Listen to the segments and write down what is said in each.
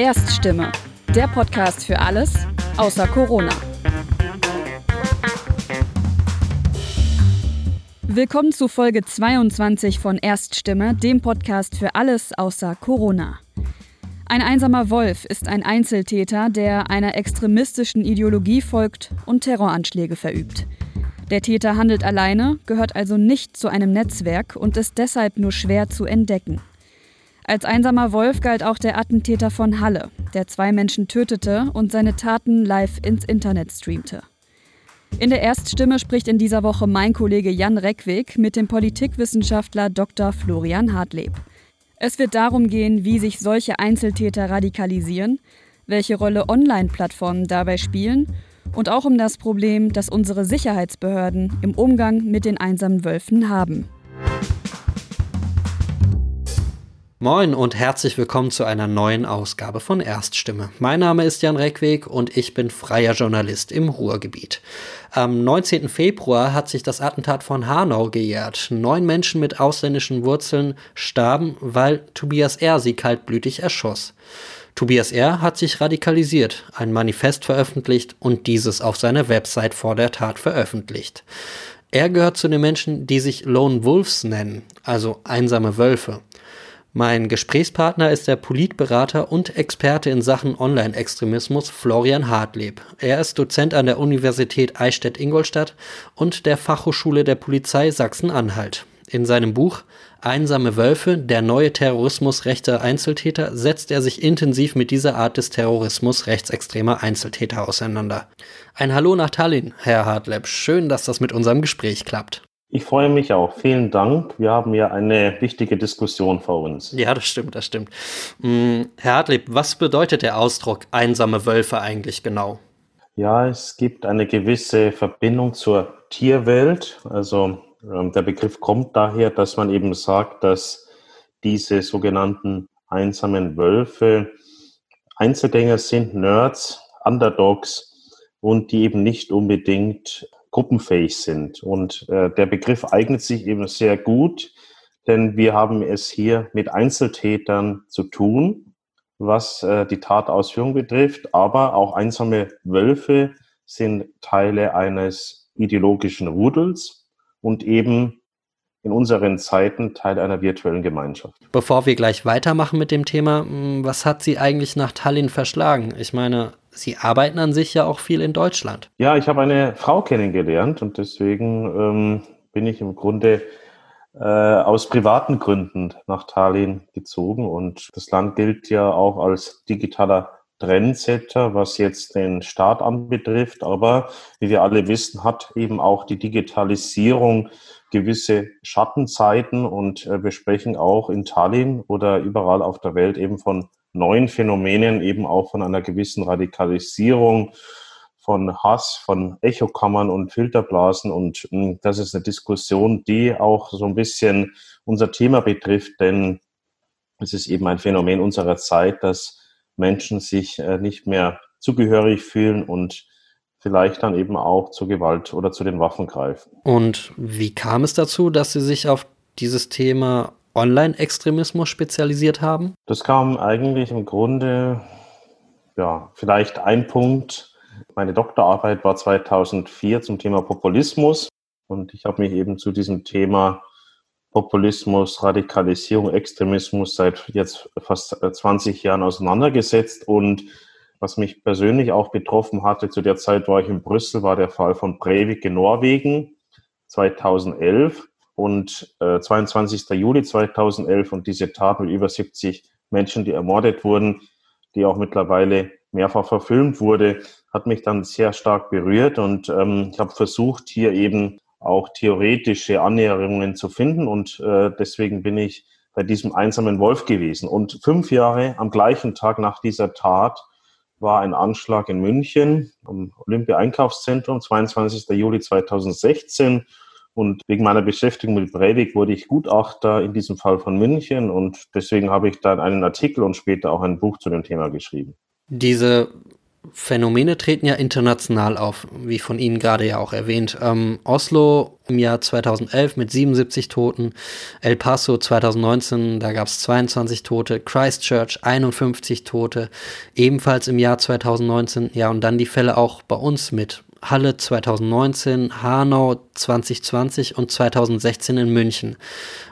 Erststimme, der Podcast für alles außer Corona. Willkommen zu Folge 22 von Erststimme, dem Podcast für alles außer Corona. Ein einsamer Wolf ist ein Einzeltäter, der einer extremistischen Ideologie folgt und Terroranschläge verübt. Der Täter handelt alleine, gehört also nicht zu einem Netzwerk und ist deshalb nur schwer zu entdecken. Als einsamer Wolf galt auch der Attentäter von Halle, der zwei Menschen tötete und seine Taten live ins Internet streamte. In der Erststimme spricht in dieser Woche mein Kollege Jan Reckweg mit dem Politikwissenschaftler Dr. Florian Hartleb. Es wird darum gehen, wie sich solche Einzeltäter radikalisieren, welche Rolle Online-Plattformen dabei spielen und auch um das Problem, das unsere Sicherheitsbehörden im Umgang mit den einsamen Wölfen haben. Moin und herzlich willkommen zu einer neuen Ausgabe von Erststimme. Mein Name ist Jan Reckweg und ich bin freier Journalist im Ruhrgebiet. Am 19. Februar hat sich das Attentat von Hanau gejährt. Neun Menschen mit ausländischen Wurzeln starben, weil Tobias R. sie kaltblütig erschoss. Tobias R. hat sich radikalisiert, ein Manifest veröffentlicht und dieses auf seiner Website vor der Tat veröffentlicht. Er gehört zu den Menschen, die sich Lone Wolves nennen, also einsame Wölfe. Mein Gesprächspartner ist der Politberater und Experte in Sachen Online-Extremismus Florian Hartleb. Er ist Dozent an der Universität Eichstätt-Ingolstadt und der Fachhochschule der Polizei Sachsen-Anhalt. In seinem Buch Einsame Wölfe, der neue Terrorismus rechter Einzeltäter setzt er sich intensiv mit dieser Art des Terrorismus rechtsextremer Einzeltäter auseinander. Ein Hallo nach Tallinn, Herr Hartleb. Schön, dass das mit unserem Gespräch klappt. Ich freue mich auch. Vielen Dank. Wir haben ja eine wichtige Diskussion vor uns. Ja, das stimmt, das stimmt. Hm, Herr Hartlieb, was bedeutet der Ausdruck einsame Wölfe eigentlich genau? Ja, es gibt eine gewisse Verbindung zur Tierwelt. Also ähm, der Begriff kommt daher, dass man eben sagt, dass diese sogenannten einsamen Wölfe Einzelgänger sind, Nerds, Underdogs und die eben nicht unbedingt gruppenfähig sind. Und äh, der Begriff eignet sich eben sehr gut, denn wir haben es hier mit Einzeltätern zu tun, was äh, die Tatausführung betrifft, aber auch einsame Wölfe sind Teile eines ideologischen Rudels und eben in unseren Zeiten Teil einer virtuellen Gemeinschaft. Bevor wir gleich weitermachen mit dem Thema, hm, was hat Sie eigentlich nach Tallinn verschlagen? Ich meine, Sie arbeiten an sich ja auch viel in Deutschland. Ja, ich habe eine Frau kennengelernt und deswegen ähm, bin ich im Grunde äh, aus privaten Gründen nach Tallinn gezogen und das Land gilt ja auch als digitaler Trendsetter, was jetzt den Staat anbetrifft. Aber wie wir alle wissen, hat eben auch die Digitalisierung gewisse Schattenzeiten und äh, wir sprechen auch in Tallinn oder überall auf der Welt eben von neuen Phänomenen, eben auch von einer gewissen Radikalisierung, von Hass, von Echokammern und Filterblasen. Und hm, das ist eine Diskussion, die auch so ein bisschen unser Thema betrifft, denn es ist eben ein Phänomen unserer Zeit, dass Menschen sich äh, nicht mehr zugehörig fühlen und vielleicht dann eben auch zur Gewalt oder zu den Waffen greifen. Und wie kam es dazu, dass Sie sich auf dieses Thema Online-Extremismus spezialisiert haben? Das kam eigentlich im Grunde, ja, vielleicht ein Punkt. Meine Doktorarbeit war 2004 zum Thema Populismus und ich habe mich eben zu diesem Thema Populismus, Radikalisierung, Extremismus seit jetzt fast 20 Jahren auseinandergesetzt und was mich persönlich auch betroffen hatte, zu der Zeit war ich in Brüssel, war der Fall von Breivik in Norwegen 2011 und äh, 22. Juli 2011 und diese Tat mit über 70 Menschen, die ermordet wurden, die auch mittlerweile mehrfach verfilmt wurde, hat mich dann sehr stark berührt und ähm, ich habe versucht, hier eben auch theoretische Annäherungen zu finden und äh, deswegen bin ich bei diesem einsamen Wolf gewesen. Und fünf Jahre am gleichen Tag nach dieser Tat war ein Anschlag in München am Olympia-Einkaufszentrum, 22. Juli 2016 und wegen meiner Beschäftigung mit Breivik wurde ich Gutachter in diesem Fall von München und deswegen habe ich dann einen Artikel und später auch ein Buch zu dem Thema geschrieben. Diese Phänomene treten ja international auf, wie von Ihnen gerade ja auch erwähnt. Ähm, Oslo im Jahr 2011 mit 77 Toten, El Paso 2019, da gab es 22 Tote, Christchurch 51 Tote, ebenfalls im Jahr 2019, ja, und dann die Fälle auch bei uns mit Halle 2019, Hanau 2020 und 2016 in München.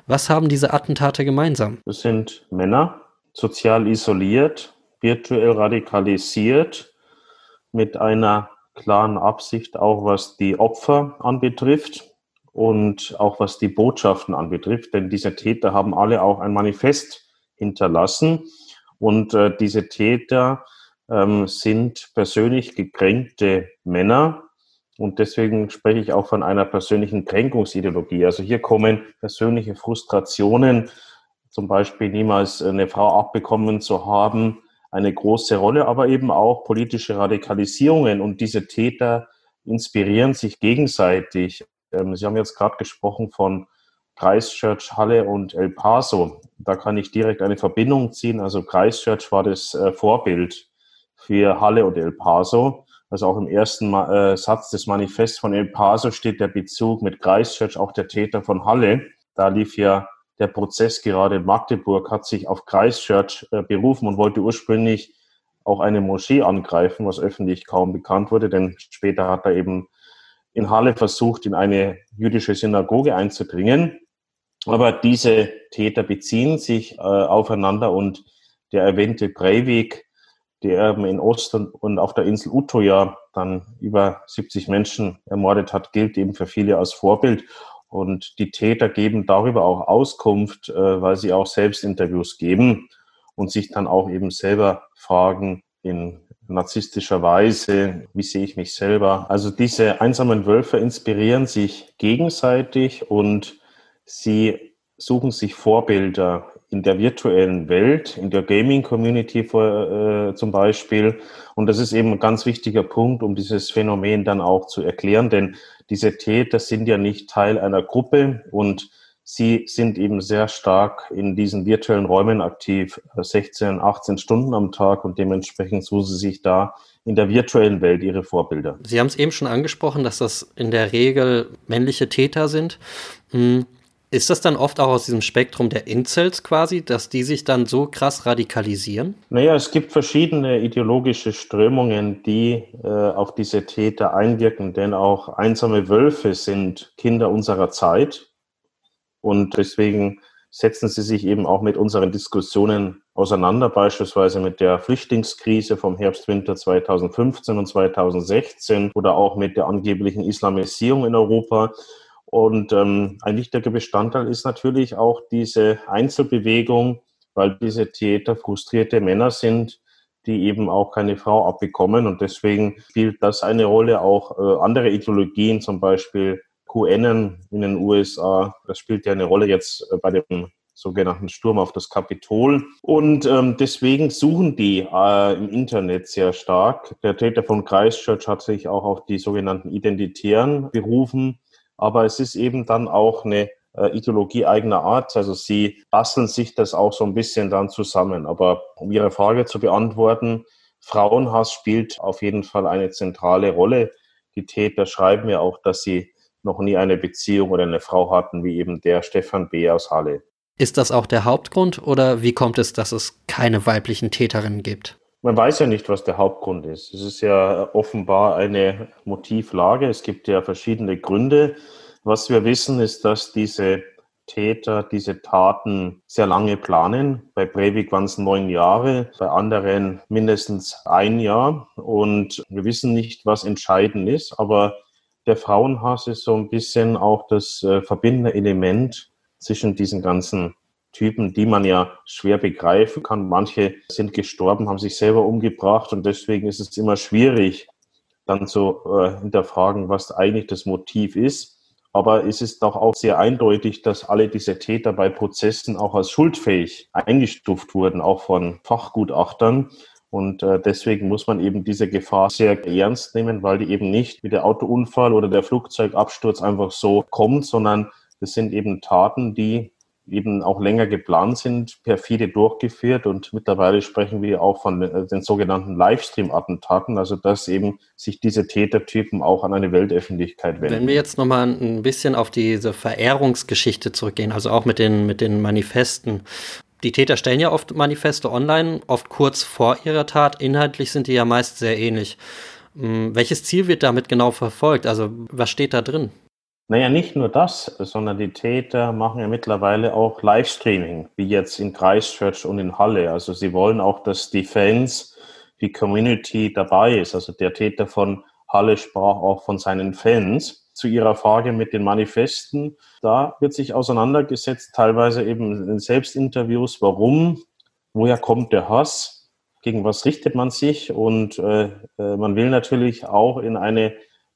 Was haben diese Attentate gemeinsam? Es sind Männer, sozial isoliert, virtuell radikalisiert, mit einer klaren Absicht, auch was die Opfer anbetrifft und auch was die Botschaften anbetrifft. Denn diese Täter haben alle auch ein Manifest hinterlassen. Und äh, diese Täter ähm, sind persönlich gekränkte Männer. Und deswegen spreche ich auch von einer persönlichen Kränkungsideologie. Also hier kommen persönliche Frustrationen, zum Beispiel niemals eine Frau abbekommen zu haben, eine große Rolle, aber eben auch politische Radikalisierungen. Und diese Täter inspirieren sich gegenseitig. Ähm, Sie haben jetzt gerade gesprochen von Christchurch, Halle und El Paso. Da kann ich direkt eine Verbindung ziehen. Also Christchurch war das äh, Vorbild für Halle und El Paso. Also auch im ersten äh, Satz des Manifests von El Paso steht der Bezug mit Christchurch, auch der Täter von Halle. Da lief ja der Prozess gerade in Magdeburg, hat sich auf Christchurch äh, berufen und wollte ursprünglich auch eine Moschee angreifen, was öffentlich kaum bekannt wurde, denn später hat er eben in Halle versucht, in eine jüdische Synagoge einzudringen. Aber diese Täter beziehen sich äh, aufeinander und der erwähnte Breivik der eben in Ost und auf der Insel Utoya dann über 70 Menschen ermordet hat, gilt eben für viele als Vorbild. Und die Täter geben darüber auch Auskunft, äh, weil sie auch selbst Interviews geben und sich dann auch eben selber fragen in narzisstischer Weise, wie sehe ich mich selber. Also diese einsamen Wölfe inspirieren sich gegenseitig und sie suchen sich Vorbilder in der virtuellen Welt, in der Gaming-Community äh, zum Beispiel. Und das ist eben ein ganz wichtiger Punkt, um dieses Phänomen dann auch zu erklären, denn diese Täter sind ja nicht Teil einer Gruppe und sie sind eben sehr stark in diesen virtuellen Räumen aktiv, 16, 18 Stunden am Tag und dementsprechend suchen sie sich da in der virtuellen Welt ihre Vorbilder. Sie haben es eben schon angesprochen, dass das in der Regel männliche Täter sind. Hm. Ist das dann oft auch aus diesem Spektrum der Incels quasi, dass die sich dann so krass radikalisieren? Naja, es gibt verschiedene ideologische Strömungen, die äh, auf diese Täter einwirken, denn auch einsame Wölfe sind Kinder unserer Zeit und deswegen setzen sie sich eben auch mit unseren Diskussionen auseinander, beispielsweise mit der Flüchtlingskrise vom Herbst-Winter 2015 und 2016 oder auch mit der angeblichen Islamisierung in Europa. Und ähm, ein wichtiger Bestandteil ist natürlich auch diese Einzelbewegung, weil diese Täter frustrierte Männer sind, die eben auch keine Frau abbekommen. Und deswegen spielt das eine Rolle. Auch äh, andere Ideologien, zum Beispiel QN in den USA, das spielt ja eine Rolle jetzt äh, bei dem sogenannten Sturm auf das Kapitol. Und ähm, deswegen suchen die äh, im Internet sehr stark. Der Täter von Christchurch hat sich auch auf die sogenannten Identitären berufen aber es ist eben dann auch eine äh, Ideologie eigener Art. Also sie basteln sich das auch so ein bisschen dann zusammen. Aber um Ihre Frage zu beantworten, Frauenhass spielt auf jeden Fall eine zentrale Rolle. Die Täter schreiben ja auch, dass sie noch nie eine Beziehung oder eine Frau hatten, wie eben der Stefan B. aus Halle. Ist das auch der Hauptgrund oder wie kommt es, dass es keine weiblichen Täterinnen gibt? Man weiß ja nicht, was der Hauptgrund ist. Es ist ja offenbar eine Motivlage. Es gibt ja verschiedene Gründe. Was wir wissen, ist, dass diese Täter diese Taten sehr lange planen. Bei Breivik waren es neun Jahre, bei anderen mindestens ein Jahr. Und wir wissen nicht, was entscheidend ist, aber der Frauenhass ist so ein bisschen auch das äh, verbindende Element zwischen diesen ganzen Typen, die man ja schwer begreifen kann. Manche sind gestorben, haben sich selber umgebracht und deswegen ist es immer schwierig, dann zu äh, hinterfragen, was eigentlich das Motiv ist. Aber es ist doch auch sehr eindeutig, dass alle diese Täter bei Prozessen auch als schuldfähig eingestuft wurden, auch von Fachgutachtern. Und äh, deswegen muss man eben diese Gefahr sehr ernst nehmen, weil die eben nicht wie der Autounfall oder der Flugzeugabsturz einfach so kommt, sondern das sind eben Taten, die eben auch länger geplant sind, perfide durchgeführt und mittlerweile sprechen wir auch von äh, den sogenannten Livestream-Attentaten, also dass eben sich diese Tätertypen auch an eine Weltöffentlichkeit wenden. Wenn wir jetzt nochmal ein bisschen auf diese Verehrungsgeschichte zurückgehen, also auch mit den, mit den Manifesten. Die Täter stellen ja oft Manifeste online, oft kurz vor ihrer Tat. Inhaltlich sind die ja meist sehr ähnlich. Hm, welches Ziel wird damit genau verfolgt? Also was steht da drin? Naja, nicht nur das, sondern die Täter machen ja mittlerweile auch Livestreaming, wie jetzt in Christchurch und in Halle. Also sie wollen auch, dass die Fans, die Community dabei ist. Also der Täter von Halle sprach auch von seinen Fans. Zu Ihrer Frage mit den Manifesten, da wird sich auseinandergesetzt, teilweise eben in Selbstinterviews, warum, woher kommt der Hass, gegen was richtet man sich und äh, äh man will natürlich auch in eine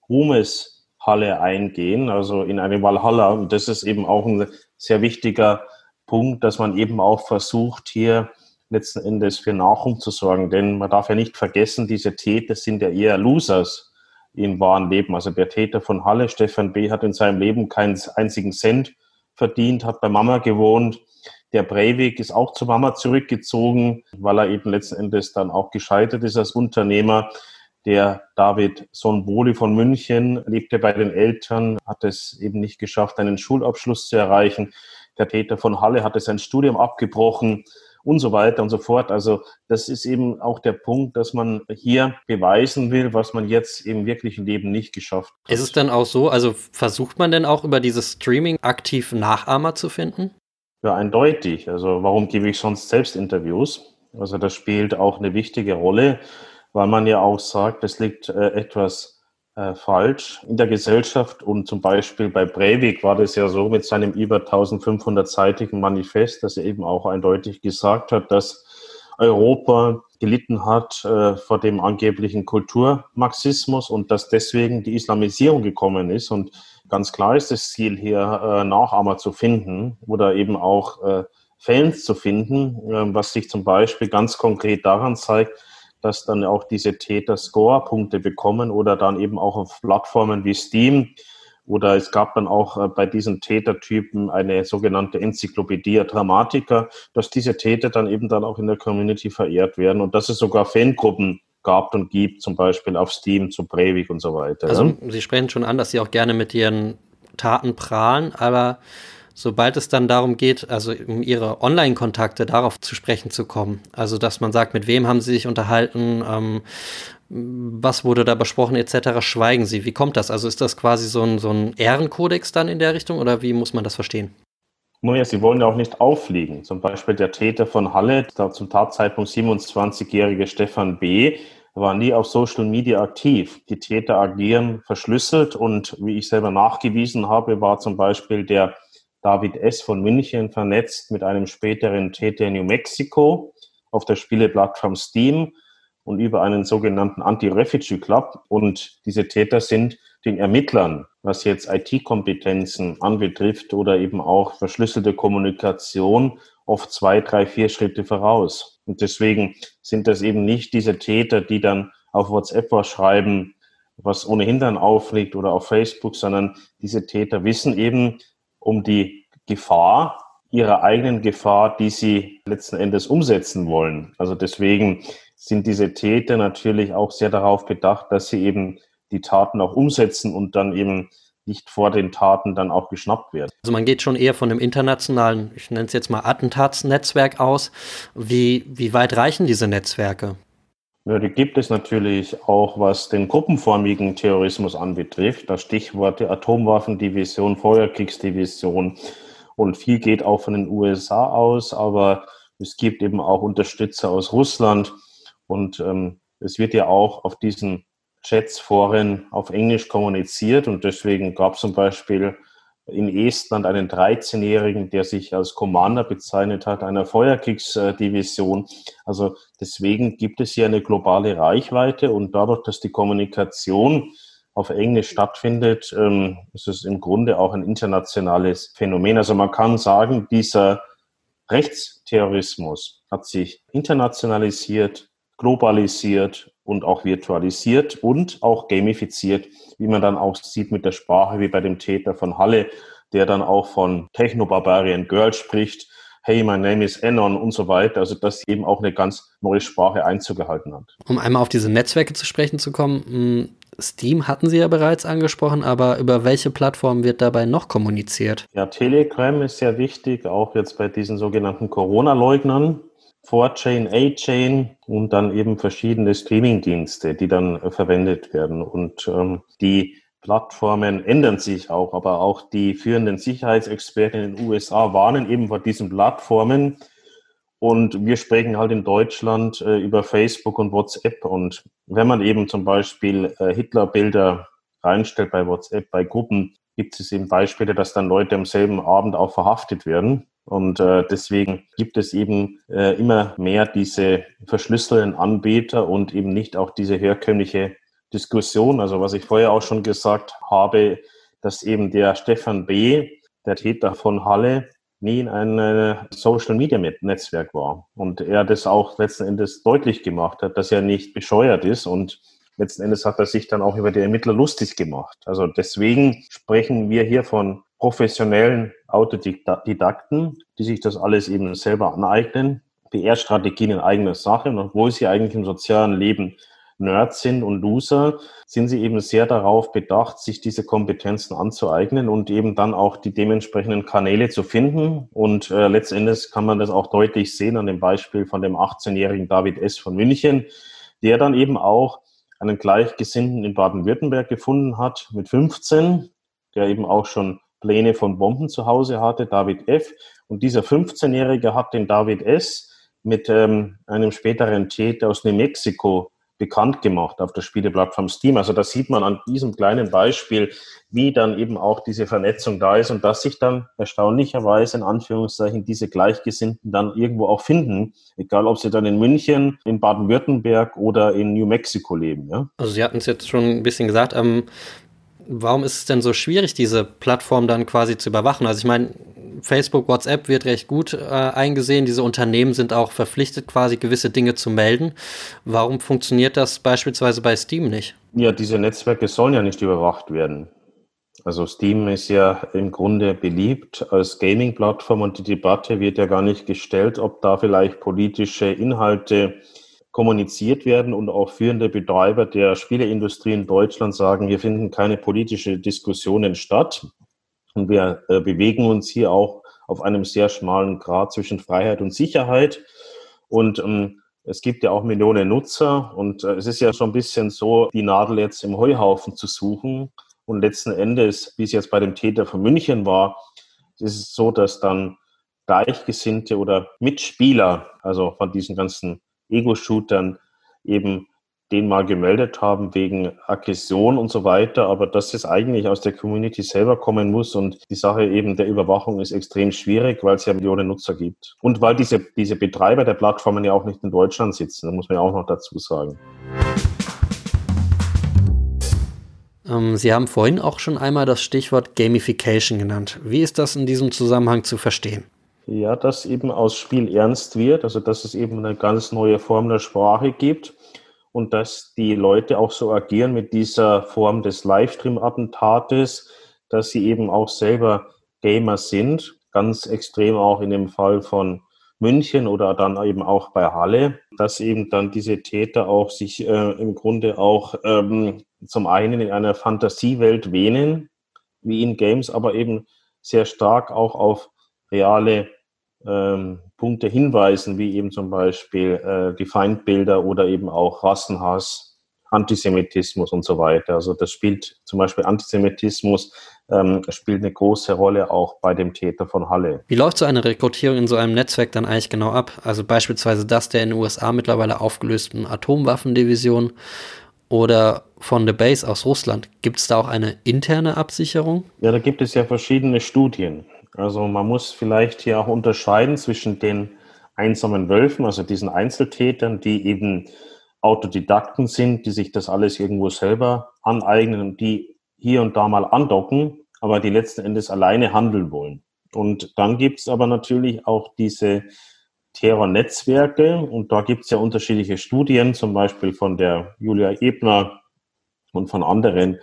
Ruhmes- Halle eingehen, also in eine Valhalla. Und das ist eben auch ein sehr wichtiger Punkt, dass man eben auch versucht, hier letzten Endes für Nachruhm zu sorgen. Denn man darf ja nicht vergessen, diese Täter sind ja eher Losers im wahren Leben. Also der Täter von Halle, Stefan B., hat in seinem Leben keinen einzigen Cent verdient, hat bei Mama gewohnt. Der Breivik ist auch zu Mama zurückgezogen, weil er eben letzten Endes dann auch gescheitert ist als Unternehmer. Der David Sonboli von München lebte bei den Eltern, hat es eben nicht geschafft, einen Schulabschluss zu erreichen. Der Täter von Halle hatte sein Studium abgebrochen und so weiter und so fort. Also das ist eben auch der Punkt, dass man hier beweisen will, was man jetzt im wirklichen Leben nicht geschafft hat. Ist es dann auch so, also versucht man denn auch über dieses Streaming aktiv Nachahmer zu finden? Ja, eindeutig. Also warum gebe ich sonst selbst Interviews? Also das spielt auch eine wichtige Rolle weil man ja auch sagt, es liegt äh, etwas äh, falsch in der Gesellschaft. Und zum Beispiel bei Breivik war das ja so mit seinem über 1500-seitigen Manifest, dass er eben auch eindeutig gesagt hat, dass Europa gelitten hat äh, vor dem angeblichen Kulturmarxismus und dass deswegen die Islamisierung gekommen ist. Und ganz klar ist das Ziel hier, Nachahmer zu finden oder eben auch Fans zu finden, was sich zum Beispiel ganz konkret daran zeigt, dass dann auch diese Täter Score-Punkte bekommen oder dann eben auch auf Plattformen wie Steam. Oder es gab dann auch äh, bei diesen Tätertypen eine sogenannte Enzyklopädie Dramatica, dass diese Täter dann eben dann auch in der Community verehrt werden und dass es sogar Fangruppen gab und gibt, zum Beispiel auf Steam zu Breivik und so weiter. Also Sie sprechen schon an, dass Sie auch gerne mit Ihren Taten prahlen, aber sobald es dann darum geht, also um ihre Online-Kontakte darauf zu sprechen zu kommen, also dass man sagt, mit wem haben sie sich unterhalten, ähm, was wurde da besprochen etc., schweigen sie. Wie kommt das? Also ist das quasi so ein, so ein Ehrenkodex dann in der Richtung oder wie muss man das verstehen? Naja, sie wollen ja auch nicht auffliegen. Zum Beispiel der Täter von Halle, der zum Tatzeitpunkt 27-jährige Stefan B., war nie auf Social Media aktiv. Die Täter agieren verschlüsselt und wie ich selber nachgewiesen habe, war zum Beispiel der David S. von München vernetzt mit einem späteren Täter in New Mexico auf der Spieleplattform Steam und über einen sogenannten Anti-Refugee Club. Und diese Täter sind den Ermittlern, was jetzt IT-Kompetenzen anbetrifft oder eben auch verschlüsselte Kommunikation, oft zwei, drei, vier Schritte voraus. Und deswegen sind das eben nicht diese Täter, die dann auf WhatsApp was schreiben, was ohnehin dann aufliegt oder auf Facebook, sondern diese Täter wissen eben, um die Gefahr, ihrer eigenen Gefahr, die sie letzten Endes umsetzen wollen. Also deswegen sind diese Täter natürlich auch sehr darauf bedacht, dass sie eben die Taten auch umsetzen und dann eben nicht vor den Taten dann auch geschnappt werden. Also man geht schon eher von einem internationalen, ich nenne es jetzt mal Attentatsnetzwerk aus. Wie, wie weit reichen diese Netzwerke? Ja, die gibt es natürlich auch, was den gruppenformigen Terrorismus anbetrifft. Das Stichwort Atomwaffendivision, Feuerkriegsdivision. Und viel geht auch von den USA aus, aber es gibt eben auch Unterstützer aus Russland. Und ähm, es wird ja auch auf diesen Chats, Foren auf Englisch kommuniziert. Und deswegen gab es zum Beispiel in Estland einen 13-Jährigen, der sich als Commander bezeichnet hat, einer Feuerkriegsdivision. Also deswegen gibt es hier eine globale Reichweite und dadurch, dass die Kommunikation auf Englisch stattfindet, ähm, ist es im Grunde auch ein internationales Phänomen. Also man kann sagen, dieser Rechtsterrorismus hat sich internationalisiert, globalisiert und auch virtualisiert und auch gamifiziert, wie man dann auch sieht mit der Sprache, wie bei dem Täter von Halle, der dann auch von Techno-Barbarian Girl spricht, hey, my name is Anon und so weiter. Also dass eben auch eine ganz neue Sprache Einzug gehalten hat. Um einmal auf diese Netzwerke zu sprechen zu kommen, hm, Steam hatten Sie ja bereits angesprochen, aber über welche Plattform wird dabei noch kommuniziert? Ja, Telegram ist sehr wichtig, auch jetzt bei diesen sogenannten Corona-Leugnern. 4chain, 8chain und dann eben verschiedene Streaming-Dienste, die dann äh, verwendet werden. Und ähm, die Plattformen ändern sich auch, aber auch die führenden Sicherheitsexperten in den USA warnen eben vor diesen Plattformen. Und wir sprechen halt in Deutschland äh, über Facebook und WhatsApp. Und wenn man eben zum Beispiel äh, Hitlerbilder reinstellt bei WhatsApp, bei Gruppen, gibt es eben Beispiele, dass dann Leute am selben Abend auch verhaftet werden. Und äh, deswegen gibt es eben äh, immer mehr diese verschlüsselten Anbieter und eben nicht auch diese herkömmliche Diskussion. Also was ich vorher auch schon gesagt habe, dass eben der Stefan B., der Täter von Halle, nie in einem Social Media Netzwerk war. Und er das auch letzten Endes deutlich gemacht hat, dass er nicht bescheuert ist und letzten Endes hat er sich dann auch über die Ermittler lustig gemacht. Also deswegen sprechen wir hier von professionellen Autodidakten, die sich das alles eben selber aneignen. PR-Strategien in eigener Sache. Und obwohl sie eigentlich im sozialen Leben Nerds sind und Loser, sind sie eben sehr darauf bedacht, sich diese Kompetenzen anzueignen und eben dann auch die dementsprechenden Kanäle zu finden. Und äh, letztendlich kann man das auch deutlich sehen an dem Beispiel von dem 18-jährigen David S. von München, der dann eben auch einen Gleichgesinnten in Baden-Württemberg gefunden hat mit 15, der eben auch schon Pläne von Bomben zu Hause hatte, David F. Und dieser 15-Jährige hat den David S. mit ähm, einem späteren Täter aus New Mexico bekannt gemacht auf der Spieleplattform Steam. Also da sieht man an diesem kleinen Beispiel, wie dann eben auch diese Vernetzung da ist und dass sich dann erstaunlicherweise in Anführungszeichen diese Gleichgesinnten dann irgendwo auch finden, egal ob sie dann in München, in Baden-Württemberg oder in New Mexico leben. Ja? Also Sie hatten es jetzt schon ein bisschen gesagt, ähm, warum ist es denn so schwierig, diese Plattform dann quasi zu überwachen? Also ich meine, Facebook, WhatsApp wird recht gut äh, eingesehen. Diese Unternehmen sind auch verpflichtet, quasi gewisse Dinge zu melden. Warum funktioniert das beispielsweise bei Steam nicht? Ja, diese Netzwerke sollen ja nicht überwacht werden. Also Steam ist ja im Grunde beliebt als Gaming-Plattform und die Debatte wird ja gar nicht gestellt, ob da vielleicht politische Inhalte kommuniziert werden und auch führende Betreiber der Spieleindustrie in Deutschland sagen, hier finden keine politische Diskussionen statt. Und wir äh, bewegen uns hier auch auf einem sehr schmalen Grad zwischen Freiheit und Sicherheit. Und ähm, es gibt ja auch Millionen Nutzer und äh, es ist ja schon ein bisschen so, die Nadel jetzt im Heuhaufen zu suchen. Und letzten Endes, wie es jetzt bei dem Täter von München war, ist es so, dass dann Gleichgesinnte oder Mitspieler, also von diesen ganzen Ego-Shootern eben den mal gemeldet haben wegen Aggression und so weiter, aber dass es eigentlich aus der Community selber kommen muss und die Sache eben der Überwachung ist extrem schwierig, weil es ja Millionen Nutzer gibt. Und weil diese, diese Betreiber der Plattformen ja auch nicht in Deutschland sitzen, da muss man ja auch noch dazu sagen. Ähm, Sie haben vorhin auch schon einmal das Stichwort Gamification genannt. Wie ist das in diesem Zusammenhang zu verstehen? Ja, dass eben aus Spiel ernst wird, also dass es eben eine ganz neue Form der Sprache gibt und dass die Leute auch so agieren mit dieser Form des Livestream-Attentates, dass sie eben auch selber Gamer sind, ganz extrem auch in dem Fall von München oder dann eben auch bei Halle, dass eben dann diese Täter auch sich äh, im Grunde auch ähm, zum einen in einer Fantasiewelt wähnen, wie in Games, aber eben sehr stark auch auf reale ähm, Punkte hinweisen, wie eben zum Beispiel äh, die Feindbilder oder eben auch Rassenhass, Antisemitismus und so weiter. Also das spielt zum Beispiel Antisemitismus ähm, spielt eine große Rolle auch bei dem Täter von Halle. Wie läuft so eine Rekrutierung in so einem Netzwerk dann eigentlich genau ab? Also beispielsweise das der in den USA mittlerweile aufgelösten Atomwaffendivision oder von The Base aus Russland. Gibt es da auch eine interne Absicherung? Ja, da gibt es ja verschiedene Studien. Also man muss vielleicht hier auch unterscheiden zwischen den einsamen Wölfen, also diesen Einzeltätern, die eben Autodidakten sind, die sich das alles irgendwo selber aneignen und die hier und da mal andocken, aber die letzten Endes alleine handeln wollen. Und dann gibt es aber natürlich auch diese Terrornetzwerke und da gibt es ja unterschiedliche Studien, zum Beispiel von der Julia Ebner und von anderen,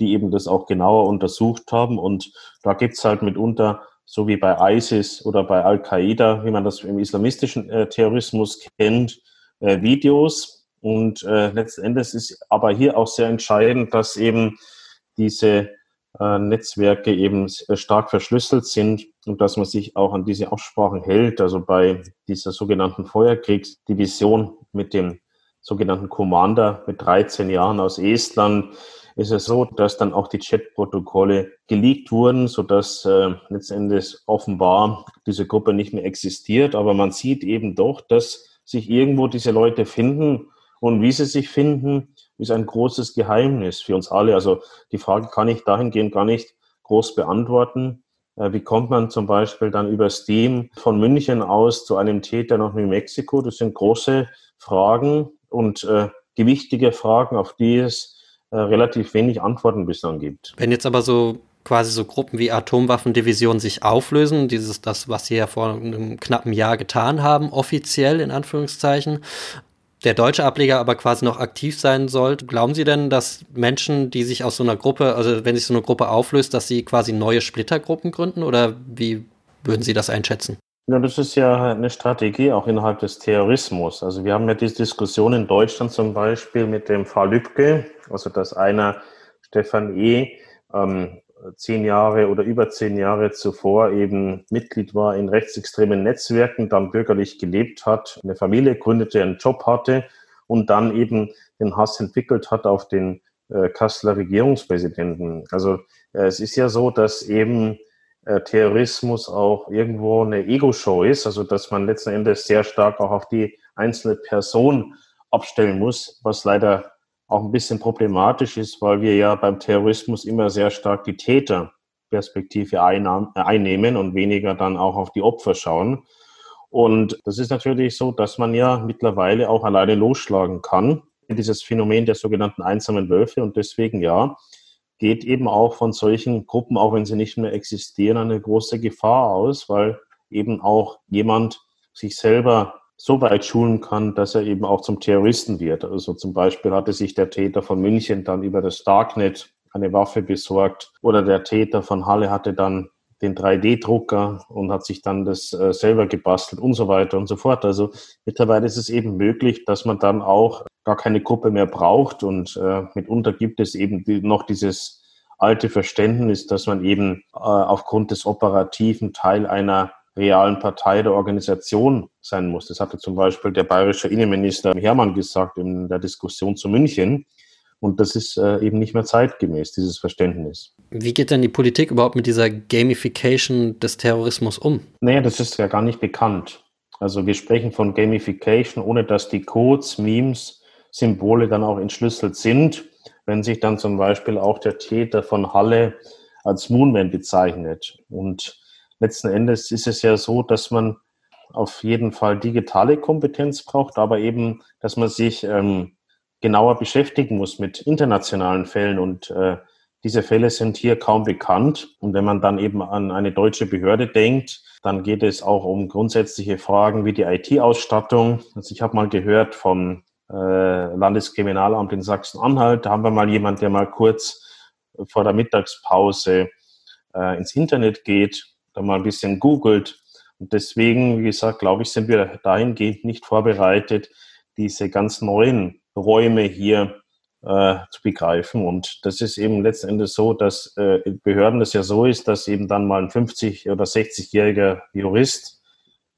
die eben das auch genauer untersucht haben. Und da gibt's halt mitunter, so wie bei ISIS oder bei Al-Qaida, wie man das im islamistischen äh, Terrorismus kennt, äh, Videos. Und äh, letzten Endes ist aber hier auch sehr entscheidend, dass eben diese äh, Netzwerke eben äh, stark verschlüsselt sind und dass man sich auch an diese Absprachen hält. Also bei dieser sogenannten Feuerkriegsdivision mit dem sogenannten Commander mit 13 Jahren aus Estland ist es so, dass dann auch die Chatprotokolle geleakt wurden, sodass äh, letztendlich offenbar diese Gruppe nicht mehr existiert. Aber man sieht eben doch, dass sich irgendwo diese Leute finden und wie sie sich finden, ist ein großes Geheimnis für uns alle. Also die Frage kann ich dahingehend gar nicht groß beantworten. Äh, wie kommt man zum Beispiel dann über Steam von München aus zu einem Täter nach New Mexico? Das sind große Fragen und äh, gewichtige Fragen, auf die es äh, relativ wenig Antworten bislang gibt. Wenn jetzt aber so quasi so Gruppen wie Atomwaffendivisionen sich auflösen, dieses das, was sie ja vor einem knappen Jahr getan haben, offiziell in Anführungszeichen, der deutsche Ableger aber quasi noch aktiv sein sollte. Glauben Sie denn, dass Menschen, die sich aus so einer Gruppe, also wenn sich so eine Gruppe auflöst, dass sie quasi neue Splittergruppen gründen oder wie würden Sie das einschätzen? Ja, das ist ja eine Strategie auch innerhalb des Terrorismus. Also wir haben ja diese Diskussion in Deutschland zum Beispiel mit dem Fall Lübcke, also dass einer Stefan E. Ähm, zehn Jahre oder über zehn Jahre zuvor eben Mitglied war in rechtsextremen Netzwerken, dann bürgerlich gelebt hat, eine Familie gründete, einen Job hatte und dann eben den Hass entwickelt hat auf den äh, Kasseler Regierungspräsidenten. Also äh, es ist ja so, dass eben äh, Terrorismus auch irgendwo eine Ego-Show ist, also dass man letzten Endes sehr stark auch auf die einzelne Person abstellen muss, was leider auch ein bisschen problematisch ist, weil wir ja beim Terrorismus immer sehr stark die Täterperspektive äh, einnehmen und weniger dann auch auf die Opfer schauen. Und das ist natürlich so, dass man ja mittlerweile auch alleine losschlagen kann. Dieses Phänomen der sogenannten einsamen Wölfe. Und deswegen ja, geht eben auch von solchen Gruppen, auch wenn sie nicht mehr existieren, eine große Gefahr aus, weil eben auch jemand sich selber so weit schulen kann, dass er eben auch zum Terroristen wird. Also zum Beispiel hatte sich der Täter von München dann über das Darknet eine Waffe besorgt oder der Täter von Halle hatte dann den 3D-Drucker und hat sich dann das äh, selber gebastelt und so weiter und so fort. Also mittlerweile ist es eben möglich, dass man dann auch gar keine Gruppe mehr braucht und äh, mitunter gibt es eben die, noch dieses alte Verständnis, dass man eben äh, aufgrund des operativen Teil einer realen Partei der Organisation sein muss. Das hatte zum Beispiel der bayerische Innenminister Hermann gesagt in der Diskussion zu München. Und das ist äh, eben nicht mehr zeitgemäß, dieses Verständnis. Wie geht denn die Politik überhaupt mit dieser Gamification des Terrorismus um? Naja, das ist ja gar nicht bekannt. Also wir sprechen von Gamification, ohne dass die Codes, Memes, Symbole dann auch entschlüsselt sind. Wenn sich dann zum Beispiel auch der Täter von Halle als Moonman bezeichnet. Und letzten Endes ist es ja so, dass man auf jeden Fall digitale Kompetenz braucht, aber eben, dass man sich ähm, genauer beschäftigen muss mit internationalen Fällen und äh, diese Fälle sind hier kaum bekannt. Und wenn man dann eben an eine deutsche Behörde denkt, dann geht es auch um grundsätzliche Fragen wie die IT-Ausstattung. Also ich habe mal gehört vom äh, Landeskriminalamt in Sachsen-Anhalt, da haben wir mal jemand, der mal kurz vor der Mittagspause äh, ins Internet geht da mal ein bisschen googelt. Und deswegen, wie gesagt, glaube ich, sind wir dahingehend nicht vorbereitet, diese ganz neuen Räume hier äh, zu begreifen. Und das ist eben letzten Endes so, dass äh, Behörden es ja so ist, dass eben dann mal ein 50- oder 60-jähriger Jurist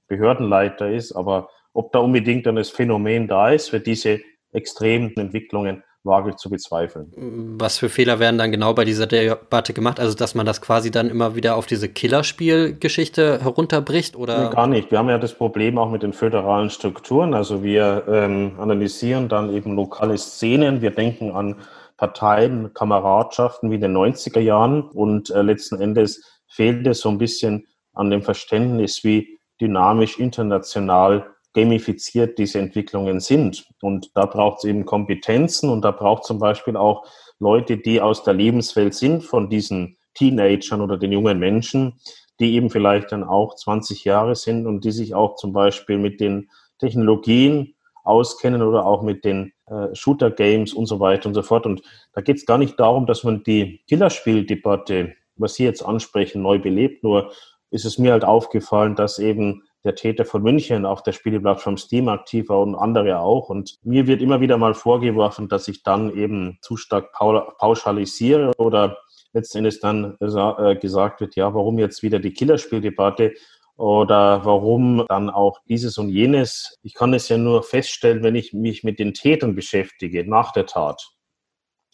Behördenleiter ist. Aber ob da unbedingt dann das Phänomen da ist für diese extremen Entwicklungen, wage ich zu bezweifeln. Was für Fehler werden dann genau bei dieser Debatte gemacht? Also, dass man das quasi dann immer wieder auf diese Killerspielgeschichte herunterbricht? Oder? Nee, gar nicht. Wir haben ja das Problem auch mit den föderalen Strukturen. Also, wir ähm, analysieren dann eben lokale Szenen. Wir denken an Parteien, Kameradschaften wie in den 90er Jahren. Und äh, letzten Endes fehlt es so ein bisschen an dem Verständnis, wie dynamisch international gamifiziert diese Entwicklungen sind. Und da braucht es eben Kompetenzen und da braucht zum Beispiel auch Leute, die aus der Lebenswelt sind von diesen Teenagern oder den jungen Menschen, die eben vielleicht dann auch 20 Jahre sind und die sich auch zum Beispiel mit den Technologien auskennen oder auch mit den äh, Shooter-Games und so weiter und so fort. Und da geht es gar nicht darum, dass man die Killerspieldebatte, was Sie jetzt ansprechen, neu belebt. Nur ist es mir halt aufgefallen, dass eben der Täter von München auf der Spieleplattform Steam aktiv war und andere auch. Und mir wird immer wieder mal vorgeworfen, dass ich dann eben zu stark pauschalisiere oder letztendlich dann äh, gesagt wird, ja, warum jetzt wieder die Killerspieldebatte oder warum dann auch dieses und jenes. Ich kann es ja nur feststellen, wenn ich mich mit den Tätern beschäftige nach der Tat.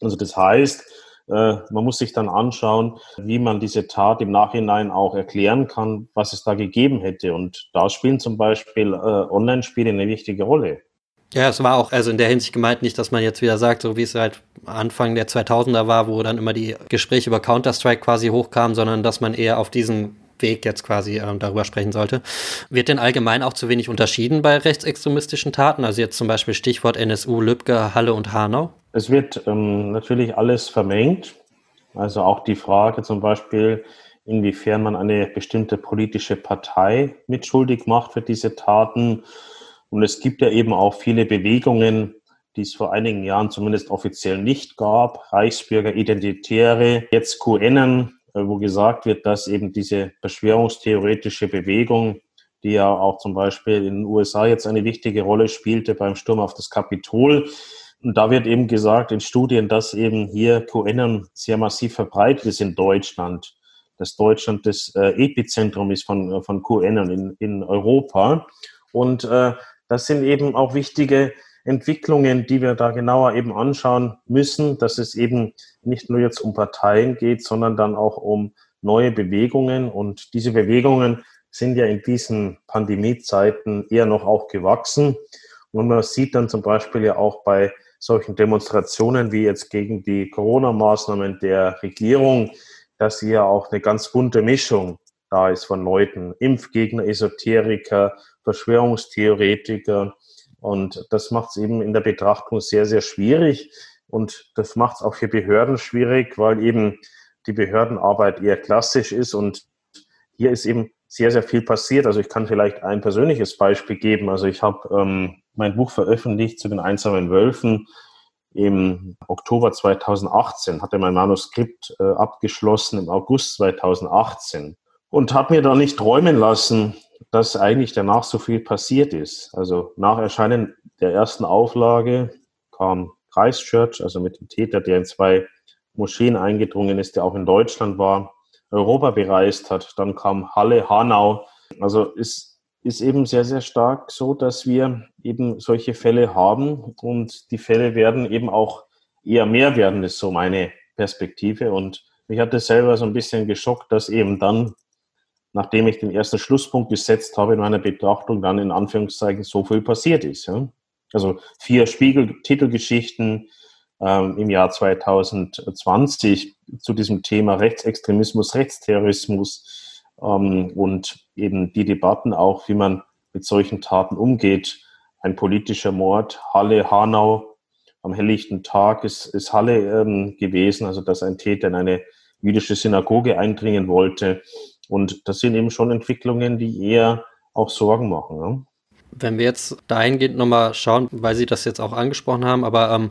Also das heißt, man muss sich dann anschauen, wie man diese Tat im Nachhinein auch erklären kann, was es da gegeben hätte. Und da spielen zum Beispiel äh, Online-Spiele eine wichtige Rolle. Ja, es war auch also in der Hinsicht gemeint nicht, dass man jetzt wieder sagt, so wie es halt Anfang der 2000er war, wo dann immer die Gespräche über Counter-Strike quasi hochkamen, sondern dass man eher auf diesen Weg jetzt quasi ähm, darüber sprechen sollte. Wird denn allgemein auch zu wenig unterschieden bei rechtsextremistischen Taten? Also jetzt zum Beispiel Stichwort NSU, Lübcke, Halle und Hanau? Es wird ähm, natürlich alles vermengt. Also auch die Frage zum Beispiel, inwiefern man eine bestimmte politische Partei mitschuldig macht für diese Taten. Und es gibt ja eben auch viele Bewegungen, die es vor einigen Jahren zumindest offiziell nicht gab. Reichsbürger, Identitäre, jetzt QNen, äh, wo gesagt wird, dass eben diese verschwörungstheoretische Bewegung, die ja auch zum Beispiel in den USA jetzt eine wichtige Rolle spielte beim Sturm auf das Kapitol, und da wird eben gesagt in Studien, dass eben hier QAnon sehr massiv verbreitet ist in Deutschland, dass Deutschland das äh, Epizentrum ist von, äh, von QAnon in, in Europa. Und äh, das sind eben auch wichtige Entwicklungen, die wir da genauer eben anschauen müssen, dass es eben nicht nur jetzt um Parteien geht, sondern dann auch um neue Bewegungen. Und diese Bewegungen sind ja in diesen Pandemiezeiten eher noch auch gewachsen. Und man sieht dann zum Beispiel ja auch bei solchen Demonstrationen wie jetzt gegen die Corona-Maßnahmen der Regierung, dass hier auch eine ganz bunte Mischung da ist von Leuten, Impfgegner, Esoteriker, Verschwörungstheoretiker. Und das macht es eben in der Betrachtung sehr, sehr schwierig. Und das macht es auch für Behörden schwierig, weil eben die Behördenarbeit eher klassisch ist. Und hier ist eben sehr, sehr viel passiert. Also ich kann vielleicht ein persönliches Beispiel geben. Also ich habe ähm, mein Buch veröffentlicht zu den einsamen Wölfen im Oktober 2018, hatte mein Manuskript äh, abgeschlossen im August 2018 und habe mir da nicht träumen lassen, dass eigentlich danach so viel passiert ist. Also nach Erscheinen der ersten Auflage kam Christchurch, also mit dem Täter, der in zwei Moscheen eingedrungen ist, der auch in Deutschland war, Europa bereist hat. Dann kam Halle, Hanau. Also es ist eben sehr, sehr stark so, dass wir eben solche Fälle haben und die Fälle werden eben auch eher mehr werden, ist so meine Perspektive. Und mich hat das selber so ein bisschen geschockt, dass eben dann, nachdem ich den ersten Schlusspunkt gesetzt habe in meiner Betrachtung, dann in Anführungszeichen so viel passiert ist. Ja? Also vier Spiegel-Titelgeschichten ähm, im Jahr 2020 zu diesem Thema Rechtsextremismus, Rechtsterrorismus ähm, und eben die Debatten auch, wie man mit solchen Taten umgeht. Ein politischer Mord, Halle, Hanau, am helllichten Tag ist, ist Halle ähm, gewesen, also dass ein Täter in eine jüdische Synagoge eindringen wollte. Und das sind eben schon Entwicklungen, die eher auch Sorgen machen. Ne? Wenn wir jetzt dahingehend nochmal schauen, weil Sie das jetzt auch angesprochen haben, aber ähm,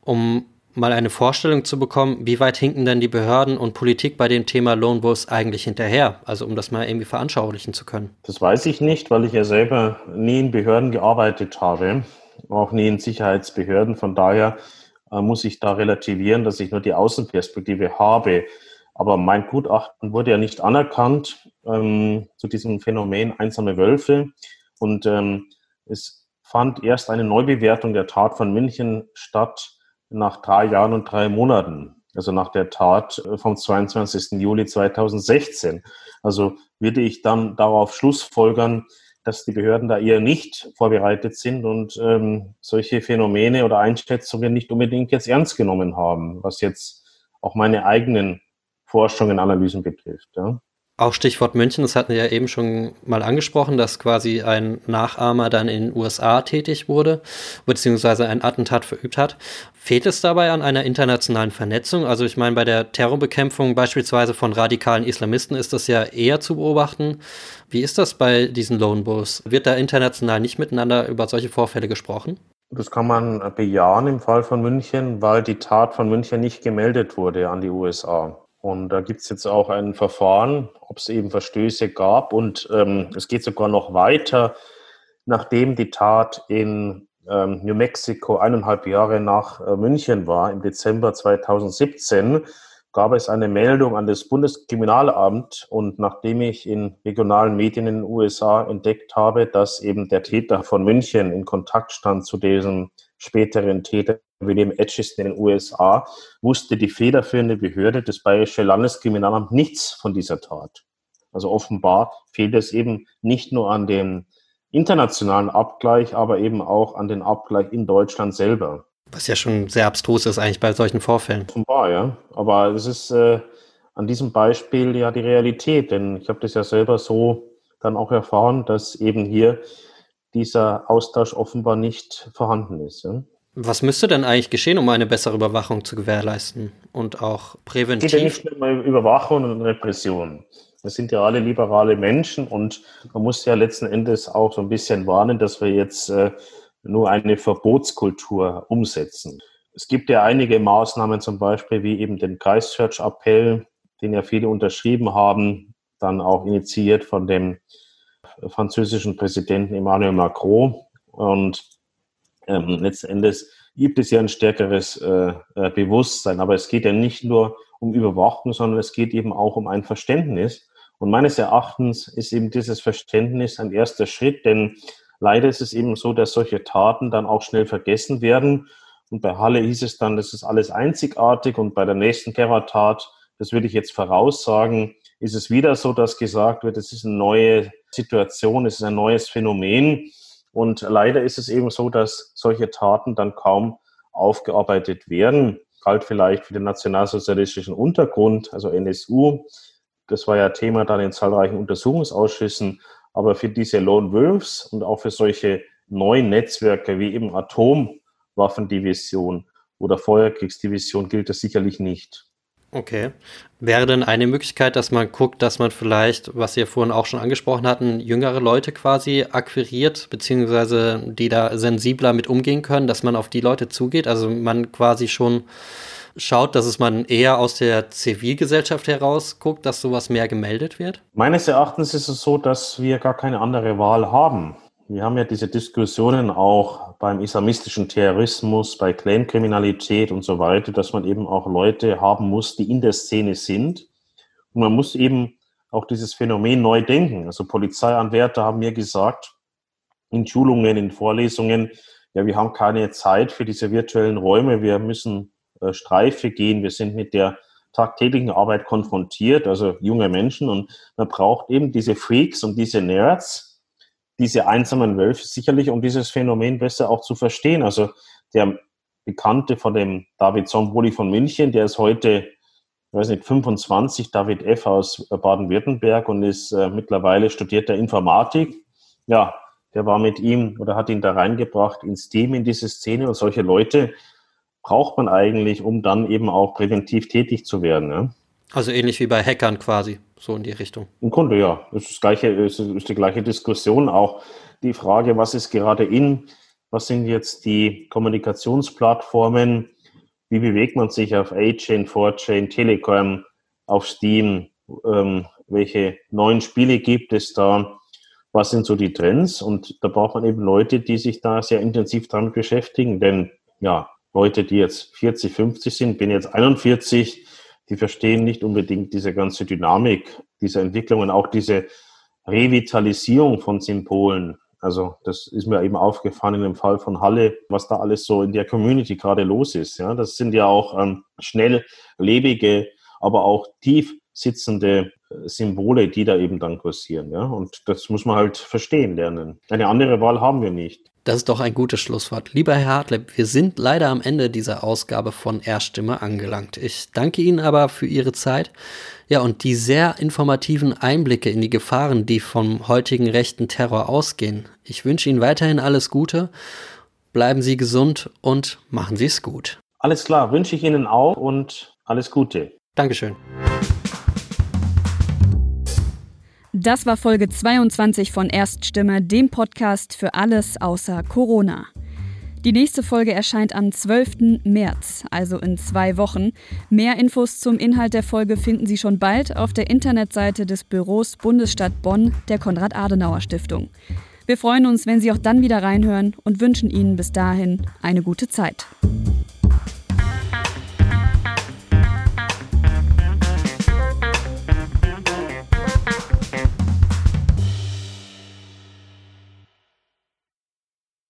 um mal eine Vorstellung zu bekommen, wie weit hinken denn die Behörden und Politik bei dem Thema Lone Wolves eigentlich hinterher? Also um das mal irgendwie veranschaulichen zu können. Das weiß ich nicht, weil ich ja selber nie in Behörden gearbeitet habe, auch nie in Sicherheitsbehörden. Von daher äh, muss ich da relativieren, dass ich nur die Außenperspektive habe. Aber mein Gutachten wurde ja nicht anerkannt ähm, zu diesem Phänomen einsame Wölfe. Und ähm, es fand erst eine Neubewertung der Tat von München statt nach drei Jahren und drei Monaten. Also nach der Tat äh, vom 22. Juli 2016. Also würde ich dann darauf schlussfolgern, dass die Behörden da eher nicht vorbereitet sind und ähm, solche Phänomene oder Einschätzungen nicht unbedingt jetzt ernst genommen haben, was jetzt auch meine eigenen Forschungen, Analysen betrifft. Ja. Auch Stichwort München, das hatten wir ja eben schon mal angesprochen, dass quasi ein Nachahmer dann in den USA tätig wurde, beziehungsweise ein Attentat verübt hat. Fehlt es dabei an einer internationalen Vernetzung? Also ich meine, bei der Terrorbekämpfung beispielsweise von radikalen Islamisten ist das ja eher zu beobachten. Wie ist das bei diesen Lone Wolves? Wird da international nicht miteinander über solche Vorfälle gesprochen? Das kann man bejahen im Fall von München, weil die Tat von München nicht gemeldet wurde an die USA. Und da gibt es jetzt auch ein Verfahren, ob es eben Verstöße gab. Und ähm, es geht sogar noch weiter, nachdem die Tat in ähm, New Mexico eineinhalb Jahre nach äh, München war, im Dezember 2017, gab es eine Meldung an das Bundeskriminalamt. Und nachdem ich in regionalen Medien in den USA entdeckt habe, dass eben der Täter von München in Kontakt stand zu diesem späteren Täter William Atchison in den USA, wusste die federführende Behörde, das Bayerische Landeskriminalamt, nichts von dieser Tat. Also offenbar fehlt es eben nicht nur an dem internationalen Abgleich, aber eben auch an den Abgleich in Deutschland selber. Was ja schon sehr abstrus ist eigentlich bei solchen Vorfällen. Offenbar, ja. Aber es ist äh, an diesem Beispiel ja die Realität, denn ich habe das ja selber so dann auch erfahren, dass eben hier dieser Austausch offenbar nicht vorhanden ist. Ja? Was müsste denn eigentlich geschehen, um eine bessere Überwachung zu gewährleisten und auch präventiv? Es geht ja nicht nur um Überwachung und Repression. Wir sind ja alle liberale Menschen und man muss ja letzten Endes auch so ein bisschen warnen, dass wir jetzt äh, nur eine Verbotskultur umsetzen. Es gibt ja einige Maßnahmen, zum Beispiel wie eben den Christchurch-Appell, den ja viele unterschrieben haben, dann auch initiiert von dem französischen Präsidenten Emmanuel Macron. Und ähm, letzten Endes gibt es ja ein stärkeres äh, äh, Bewusstsein. Aber es geht ja nicht nur um Überwachung, sondern es geht eben auch um ein Verständnis. Und meines Erachtens ist eben dieses Verständnis ein erster Schritt, denn leider ist es eben so, dass solche Taten dann auch schnell vergessen werden. Und bei Halle hieß es dann, das ist alles einzigartig und bei der nächsten Terrortat, das würde ich jetzt voraussagen, ist es wieder so, dass gesagt wird, es ist eine neue Situation, es ist ein neues Phänomen. Und leider ist es eben so, dass solche Taten dann kaum aufgearbeitet werden. Galt vielleicht für den nationalsozialistischen Untergrund, also NSU. Das war ja Thema dann in zahlreichen Untersuchungsausschüssen. Aber für diese Lone Wolves und auch für solche neuen Netzwerke wie eben Atomwaffendivision oder Feuerkriegsdivision gilt das sicherlich nicht. Okay. Wäre denn eine Möglichkeit, dass man guckt, dass man vielleicht, was ja vorhin auch schon angesprochen hatten, jüngere Leute quasi akquiriert, beziehungsweise die da sensibler mit umgehen können, dass man auf die Leute zugeht? Also man quasi schon schaut, dass es man eher aus der Zivilgesellschaft heraus guckt, dass sowas mehr gemeldet wird? Meines Erachtens ist es so, dass wir gar keine andere Wahl haben. Wir haben ja diese Diskussionen auch beim islamistischen Terrorismus, bei Clankriminalität und so weiter, dass man eben auch Leute haben muss, die in der Szene sind. Und man muss eben auch dieses Phänomen neu denken. Also Polizeianwärter haben mir gesagt, in Schulungen, in Vorlesungen, ja, wir haben keine Zeit für diese virtuellen Räume, wir müssen äh, Streife gehen, wir sind mit der tagtäglichen Arbeit konfrontiert, also junge Menschen, und man braucht eben diese Freaks und diese Nerds, diese einsamen Wölfe sicherlich, um dieses Phänomen besser auch zu verstehen. Also der Bekannte von dem David Zomboli von München, der ist heute, ich weiß nicht, 25, David F. aus Baden-Württemberg und ist äh, mittlerweile studierter Informatik. Ja, der war mit ihm oder hat ihn da reingebracht ins Team, in diese Szene und solche Leute braucht man eigentlich, um dann eben auch präventiv tätig zu werden. Ja? Also ähnlich wie bei Hackern quasi, so in die Richtung. Im Grunde ja. Es ist, das gleiche, es ist die gleiche Diskussion. Auch die Frage, was ist gerade in, was sind jetzt die Kommunikationsplattformen, wie bewegt man sich auf A-Chain, 4Chain, Telegram, auf Steam, ähm, welche neuen Spiele gibt es da, was sind so die Trends und da braucht man eben Leute, die sich da sehr intensiv damit beschäftigen, denn ja, Leute, die jetzt 40, 50 sind, bin jetzt 41, die verstehen nicht unbedingt diese ganze Dynamik dieser Entwicklung und auch diese Revitalisierung von Symbolen. Also das ist mir eben aufgefallen in dem Fall von Halle, was da alles so in der Community gerade los ist. Ja, das sind ja auch ähm, schnell lebige, aber auch tief sitzende Symbole, die da eben dann kursieren. Ja, und das muss man halt verstehen lernen. Eine andere Wahl haben wir nicht. Das ist doch ein gutes Schlusswort. Lieber Herr Hartleb, wir sind leider am Ende dieser Ausgabe von Erststimme angelangt. Ich danke Ihnen aber für Ihre Zeit. Ja, und die sehr informativen Einblicke in die Gefahren, die vom heutigen rechten Terror ausgehen. Ich wünsche Ihnen weiterhin alles Gute. Bleiben Sie gesund und machen Sie es gut. Alles klar, wünsche ich Ihnen auch und alles Gute. Dankeschön. Das war Folge 22 von Erststimme, dem Podcast für alles außer Corona. Die nächste Folge erscheint am 12. März, also in zwei Wochen. Mehr Infos zum Inhalt der Folge finden Sie schon bald auf der Internetseite des Büros Bundesstadt Bonn der Konrad-Adenauer-Stiftung. Wir freuen uns, wenn Sie auch dann wieder reinhören und wünschen Ihnen bis dahin eine gute Zeit.